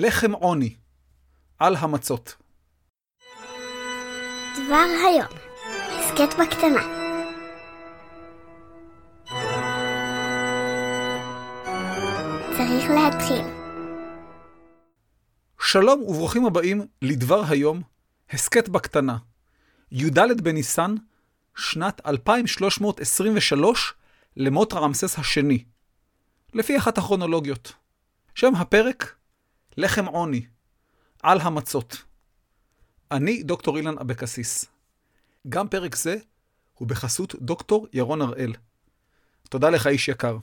לחם עוני, על המצות. דבר היום, הסכת בקטנה. צריך להתחיל. שלום וברוכים הבאים לדבר היום, הסכת בקטנה. י"ד בניסן, שנת 2323 למות רמסס השני. לפי אחת הכרונולוגיות. שם הפרק, לחם עוני, על המצות. אני דוקטור אילן אבקסיס. גם פרק זה הוא בחסות דוקטור ירון הראל. תודה לך, איש יקר.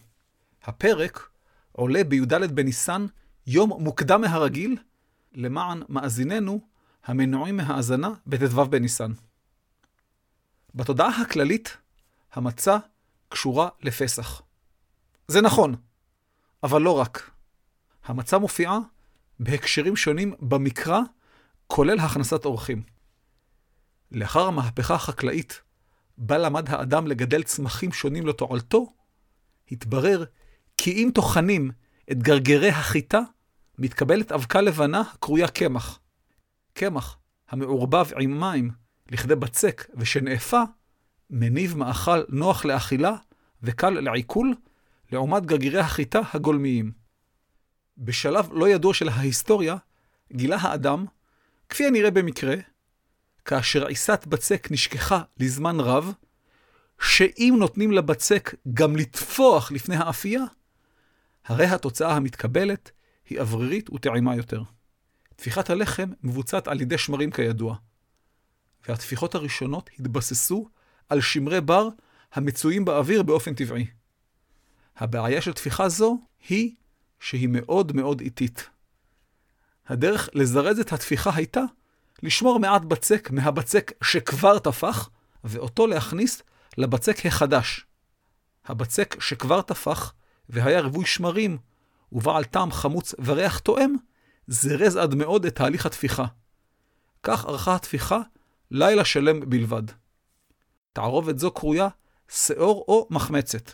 הפרק עולה בי"ד בניסן, יום מוקדם מהרגיל, למען מאזיננו המנועים מהאזנה בט"ו בניסן. בתודעה הכללית, המצה קשורה לפסח. זה נכון, אבל לא רק. המצה מופיעה בהקשרים שונים במקרא, כולל הכנסת אורחים. לאחר המהפכה החקלאית, בה למד האדם לגדל צמחים שונים לתועלתו, התברר כי אם טוחנים את גרגרי החיטה, מתקבלת אבקה לבנה הקרויה קמח. קמח, המעורבב עם מים לכדי בצק ושנאפה, מניב מאכל נוח לאכילה וקל לעיכול, לעומת גרגירי החיטה הגולמיים. בשלב לא ידוע של ההיסטוריה, גילה האדם, כפי הנראה במקרה, כאשר עיסת בצק נשכחה לזמן רב, שאם נותנים לבצק גם לטפוח לפני האפייה, הרי התוצאה המתקבלת היא אוורירית וטעימה יותר. טפיחת הלחם מבוצעת על ידי שמרים כידוע, והטפיחות הראשונות התבססו על שמרי בר המצויים באוויר באופן טבעי. הבעיה של טפיחה זו היא שהיא מאוד מאוד איטית. הדרך לזרז את התפיחה הייתה לשמור מעט בצק מהבצק שכבר טפח, ואותו להכניס לבצק החדש. הבצק שכבר טפח והיה רווי שמרים ובעל טעם חמוץ וריח תואם, זרז עד מאוד את תהליך התפיחה. כך ערכה התפיחה לילה שלם בלבד. תערובת זו קרויה שאור או מחמצת.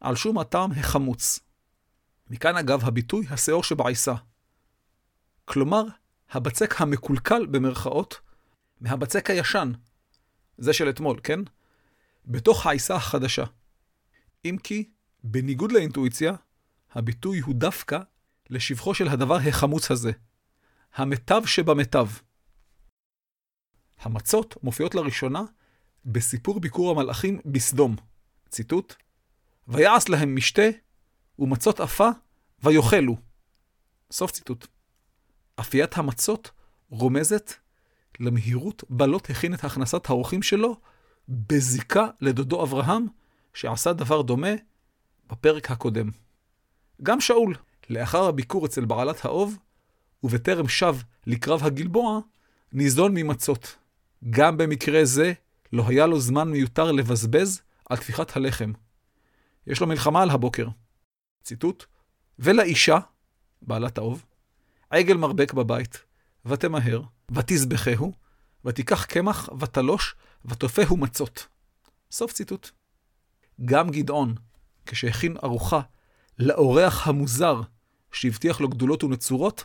על שום הטעם החמוץ. מכאן אגב הביטוי השאור שבעיסה. כלומר, הבצק המקולקל במרכאות, מהבצק הישן, זה של אתמול, כן? בתוך העיסה החדשה. אם כי, בניגוד לאינטואיציה, הביטוי הוא דווקא לשבחו של הדבר החמוץ הזה, המיטב שבמיטב. המצות מופיעות לראשונה בסיפור ביקור המלאכים בסדום. ציטוט: ויעש להם משתה ומצות עפה ויאכלו. סוף ציטוט. אפיית המצות רומזת למהירות בה הכין את הכנסת האורחים שלו בזיקה לדודו אברהם, שעשה דבר דומה בפרק הקודם. גם שאול, לאחר הביקור אצל בעלת האוב, ובטרם שב לקרב הגלבוע, ניזון ממצות. גם במקרה זה לא היה לו זמן מיותר לבזבז על טפיחת הלחם. יש לו מלחמה על הבוקר. ציטוט: ולאישה, בעלת האוב, עגל מרבק בבית, ותמהר, ותזבחהו, ותיקח קמח, ותלוש, ותופהו מצות. סוף ציטוט. גם גדעון, כשהכין ארוחה לאורח המוזר שהבטיח לו גדולות ונצורות,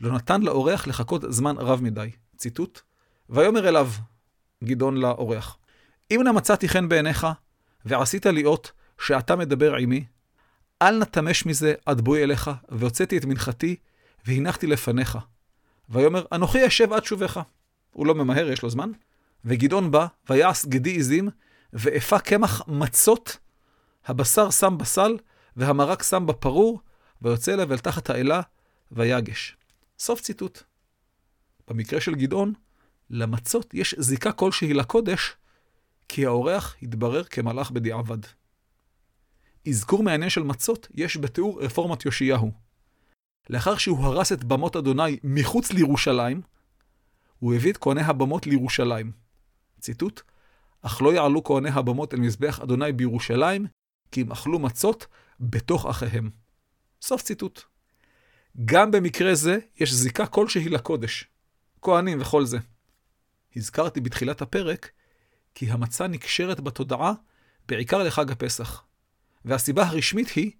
לא נתן לאורח לחכות זמן רב מדי. ציטוט: ויאמר אליו, גדעון לאורח, אם נא מצאתי חן בעיניך, ועשית לי אות שאתה מדבר עמי, אל נא תמש מזה עד בואי אליך, והוצאתי את מנחתי, והנחתי לפניך. ויאמר, אנוכי אשב עד שובך. הוא לא ממהר, יש לו זמן. וגדעון בא, ויעש גדי עזים, ואפה קמח מצות, הבשר שם בסל, והמרק שם בפרור, ויוצא אליו אל תחת האלה, ויגש. סוף ציטוט. במקרה של גדעון, למצות יש זיקה כלשהי לקודש, כי האורח התברר כמלאך בדיעבד. אזכור מעניין של מצות יש בתיאור רפורמת יאשיהו. לאחר שהוא הרס את במות אדוני מחוץ לירושלים, הוא הביא את כהני הבמות לירושלים. ציטוט: אך לא יעלו כהני הבמות אל מזבח אדוני בירושלים, כי אם אכלו מצות בתוך אחיהם. סוף ציטוט. גם במקרה זה יש זיקה כלשהי לקודש, כהנים וכל זה. הזכרתי בתחילת הפרק כי המצה נקשרת בתודעה בעיקר לחג הפסח. והסיבה הרשמית היא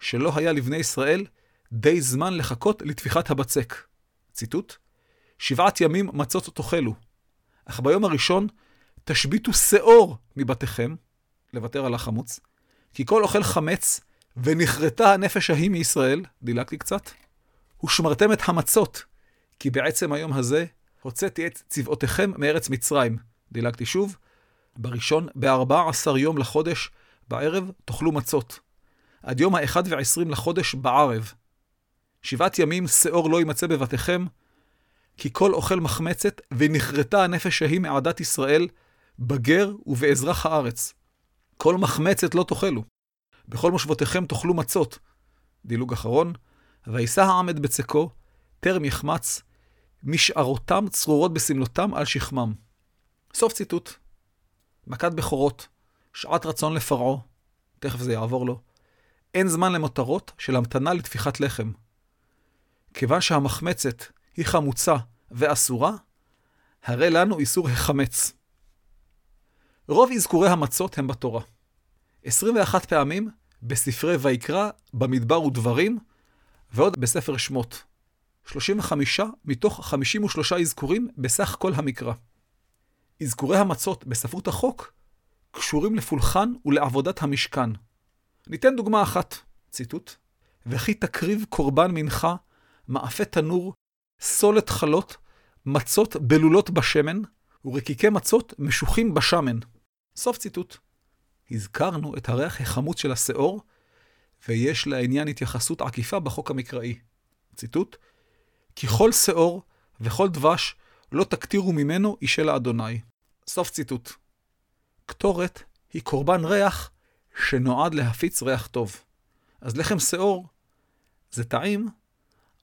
שלא היה לבני ישראל די זמן לחכות לטפיחת הבצק. ציטוט: שבעת ימים מצות תאכלו, אך ביום הראשון תשביתו שאור מבתיכם, לוותר על החמוץ, כי כל אוכל חמץ, ונכרתה הנפש ההיא מישראל, דילגתי קצת, ושמרתם את המצות, כי בעצם היום הזה הוצאתי את צבאותיכם מארץ מצרים. דילגתי שוב, בראשון, בארבע עשר יום לחודש, בערב תאכלו מצות. עד יום האחד ועשרים לחודש בערב. שבעת ימים שאור לא יימצא בבתיכם, כי כל אוכל מחמצת, ונכרתה הנפש ההיא מעדת ישראל, בגר ובאזרח הארץ. כל מחמצת לא תאכלו. בכל מושבותיכם תאכלו מצות. דילוג אחרון, וישא העם את בצקו, טרם יחמץ, משערותם צרורות בסמלותם על שכמם. סוף ציטוט. מכת בכורות, שעת רצון לפרעה, תכף זה יעבור לו. אין זמן למותרות של המתנה לטפיחת לחם. כיוון שהמחמצת היא חמוצה ואסורה, הרי לנו איסור החמץ. רוב אזכורי המצות הם בתורה. 21 פעמים בספרי ויקרא, במדבר ודברים, ועוד בספר שמות. 35 מתוך 53 אזכורים בסך כל המקרא. אזכורי המצות בספרות החוק קשורים לפולחן ולעבודת המשכן. ניתן דוגמה אחת, ציטוט: וכי תקריב קורבן מנחה, מאפה תנור, סולת חלות, מצות בלולות בשמן, ורקיקי מצות משוחים בשמן. סוף ציטוט. הזכרנו את הריח החמוץ של השאור, ויש לעניין התייחסות עקיפה בחוק המקראי. ציטוט: כי כל שאור וכל דבש לא תקטירו ממנו אישה לאדוני. סוף ציטוט. קטורת היא קורבן ריח שנועד להפיץ ריח טוב. אז לחם שאור זה טעים,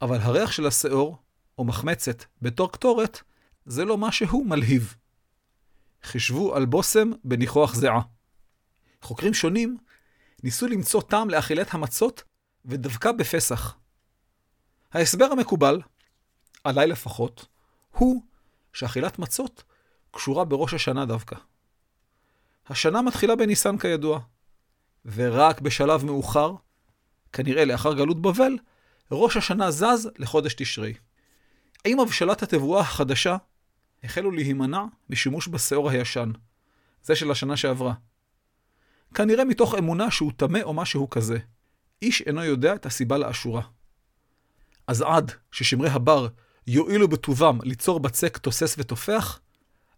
אבל הריח של השאור, או מחמצת, בתור קטורת, זה לא משהו מלהיב. חישבו על בושם בניחוח זיעה. חוקרים שונים ניסו למצוא טעם לאכילת המצות, ודווקא בפסח. ההסבר המקובל, עליי לפחות, הוא שאכילת מצות קשורה בראש השנה דווקא. השנה מתחילה בניסן כידוע, ורק בשלב מאוחר, כנראה לאחר גלות בבל, ראש השנה זז לחודש תשרי. עם הבשלת התבואה החדשה, החלו להימנע משימוש בשאור הישן, זה של השנה שעברה. כנראה מתוך אמונה שהוא טמא או משהו כזה. איש אינו יודע את הסיבה לאשורה. אז עד ששמרי הבר יואילו בטובם ליצור בצק תוסס ותופח,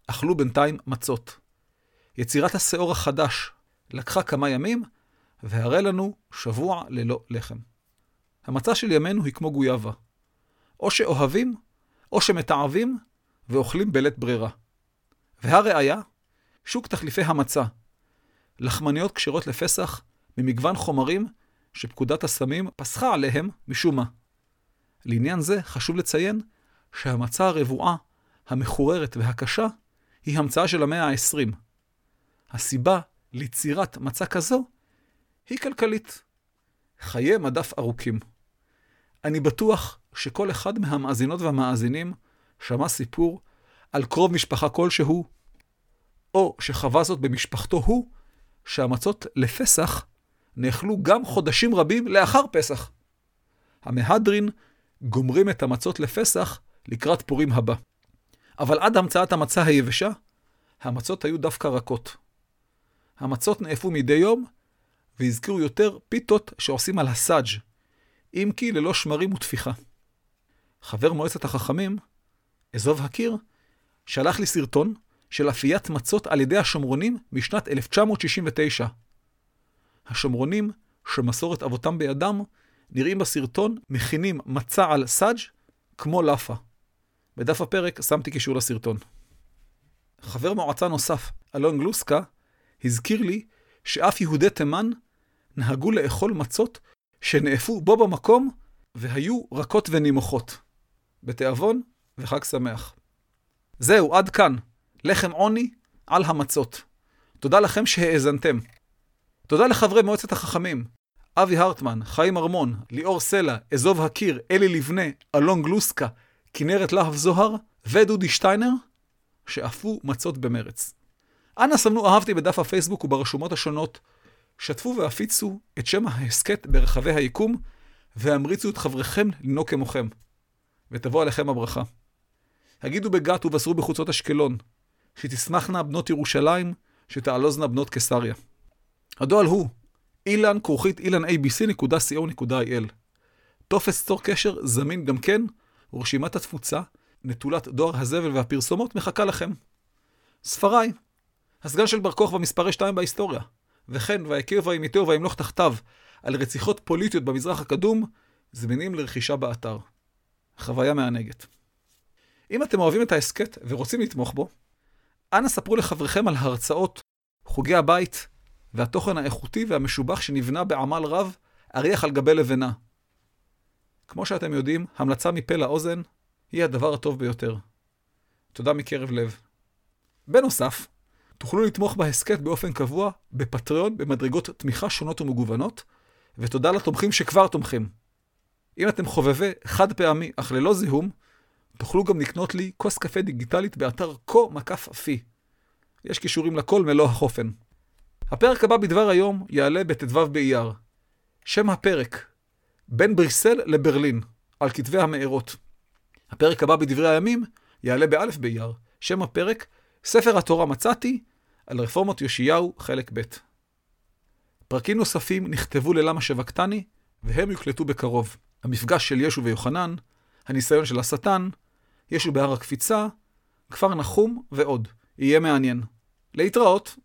אכלו בינתיים מצות. יצירת השאור החדש לקחה כמה ימים, והרי לנו שבוע ללא לחם. המצה של ימינו היא כמו גויאבה. או שאוהבים, או שמתעבים, ואוכלים בלית ברירה. והראיה, שוק תחליפי המצה. לחמניות כשרות לפסח ממגוון חומרים שפקודת הסמים פסחה עליהם משום מה. לעניין זה חשוב לציין שהמצה הרבועה, המחוררת והקשה, היא המצאה של המאה ה-20. הסיבה ליצירת מצה כזו היא כלכלית. חיי מדף ארוכים. אני בטוח שכל אחד מהמאזינות והמאזינים שמע סיפור על קרוב משפחה כלשהו, או שחווה זאת במשפחתו הוא, שהמצות לפסח נאכלו גם חודשים רבים לאחר פסח. המהדרין גומרים את המצות לפסח לקראת פורים הבא. אבל עד המצאת המצה היבשה, המצות היו דווקא רכות. המצות נאפו מדי יום, והזכירו יותר פיתות שעושים על הסאג', אם כי ללא שמרים ותפיחה. חבר מועצת החכמים, אזוב הקיר, שלח לי סרטון של אפיית מצות על ידי השומרונים משנת 1969. השומרונים, שמסורת אבותם בידם, נראים בסרטון מכינים מצה על סאג' כמו לאפה. בדף הפרק שמתי קישור לסרטון. חבר מועצה נוסף, אלון גלוסקה, הזכיר לי שאף יהודי תימן נהגו לאכול מצות שנאפו בו במקום והיו רכות ונימוכות. בתיאבון וחג שמח. זהו, עד כאן. לחם עוני על המצות. תודה לכם שהאזנתם. תודה לחברי מועצת החכמים, אבי הרטמן, חיים ארמון, ליאור סלע, אזוב הקיר, אלי לבנה, אלון גלוסקה, כנרת להב זוהר ודודי שטיינר, שאפו מצות במרץ. אנא סמנו אהבתי בדף הפייסבוק וברשומות השונות, שתפו והפיצו את שם ההסכת ברחבי היקום, והמריצו את חבריכם לנהוג כמוכם, ותבוא עליכם הברכה. הגידו בגת ובשרו בחוצות אשקלון, שתשמחנה בנות ירושלים, שתעלוזנה בנות קיסריה. הדואל הוא אילן כרוכית ilanabc.co.il. טופס צור קשר זמין גם כן, ורשימת התפוצה, נטולת דואר הזבל והפרסומות, מחכה לכם. ספריי, הסגן של בר כוכבא מספרי 2 בהיסטוריה, וכן והכיר וימיתהו וימלוך תחתיו על רציחות פוליטיות במזרח הקדום, זמינים לרכישה באתר. חוויה מענגת. אם אתם אוהבים את ההסכת ורוצים לתמוך בו, אנא ספרו לחבריכם על הרצאות, חוגי הבית והתוכן האיכותי והמשובח שנבנה בעמל רב, אריח על גבי לבנה. כמו שאתם יודעים, המלצה מפה לאוזן היא הדבר הטוב ביותר. תודה מקרב לב. בנוסף, תוכלו לתמוך בהסכת באופן קבוע בפטריון במדרגות תמיכה שונות ומגוונות, ותודה לתומכים שכבר תומכים. אם אתם חובבי חד פעמי אך ללא זיהום, תוכלו גם לקנות לי כוס קפה דיגיטלית באתר אפי. יש קישורים לכל מלוא החופן. הפרק הבא בדבר היום יעלה בט"ו באייר. שם הפרק, בין בריסל לברלין, על כתבי המארות. הפרק הבא בדברי הימים יעלה באלף באייר. שם הפרק, ספר התורה מצאתי, על רפורמות יאשיהו, חלק ב'. פרקים נוספים נכתבו ללמה שבקתני, והם יוקלטו בקרוב. המפגש של ישו ויוחנן, הניסיון של השטן, ישו בהר הקפיצה, כפר נחום ועוד. יהיה מעניין. להתראות.